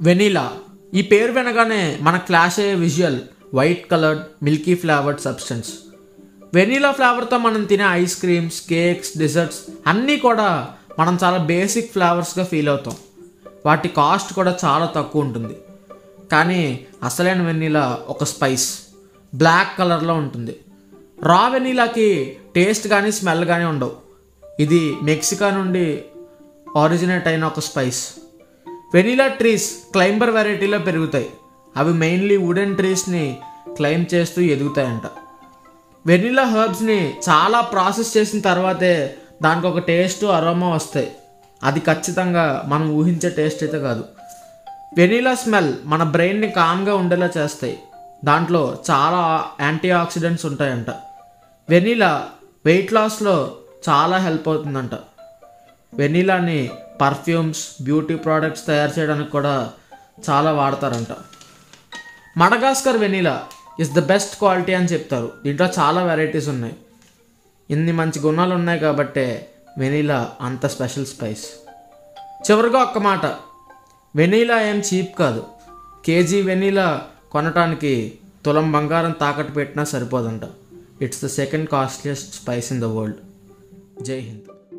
Vanilla. ఈ పేరు వినగానే మన క్లాష్ అయ్యే visual white coloured milky flavoured substance. Vanilla ఫ్లేవర్తో మనం తినే ఐస్ క్రీమ్స్ కేక్స్ డిజర్ట్స్ అన్నీ కూడా మనం చాలా బేసిక్ ఫ్లేవర్స్గా ఫీల్ అవుతాం. వాటి కాస్ట్ కూడా చాలా తక్కువ ఉంటుంది. కానీ అసలైన వెనీలా ఒక స్పైస్ బ్లాక్ కలర్లో ఉంటుంది. రా వెనీలాకి టేస్ట్ కానీ స్మెల్ కానీ ఉండవు. ఇది మెక్సికా నుండి ఆరిజినేట్ అయిన ఒక స్పైస్. వెనీలా ట్రీస్ క్లైంబర్ వెరైటీలో పెరుగుతాయి. అవి మెయిన్లీ వుడెన్ ట్రీస్ని క్లైమ్ చేస్తూ ఎదుగుతాయంట. వెనీలా హర్బ్స్ని చాలా ప్రాసెస్ చేసిన తర్వాతే దానికి ఒక టేస్ట్ అరోమా వస్తాయి. అది ఖచ్చితంగా మనం ఊహించే టేస్ట్ అయితే కాదు. వెనీలా స్మెల్ మన బ్రెయిన్ని కామ్గా ఉండేలా చేస్తాయి. దాంట్లో చాలా యాంటీ ఆక్సిడెంట్స్ ఉంటాయంట. వెనీలా వెయిట్ లాస్లో చాలా హెల్ప్ అవుతుందంట. వెనీలాని పర్ఫ్యూమ్స్ బ్యూటీ ప్రోడక్ట్స్ తయారు చేయడానికి కూడా చాలా వాడతారంట. Madagascar vanilla is the best quality అని చెప్తారు. దీంట్లో చాలా వెరైటీస్ ఉన్నాయి. ఇన్ని మంచి గుణాలు ఉన్నాయి కాబట్టే వెనీలా అంత స్పెషల్ స్పైస్. చివరిగా ఒక్క మాట. వెనీలా ఏం చీప్ కాదు. కేజీ వెనీలా కొనటానికి తులం బంగారం తాకట్టు పెట్టినా సరిపోదంట. It's the second costliest spice in the world. జై హింద్.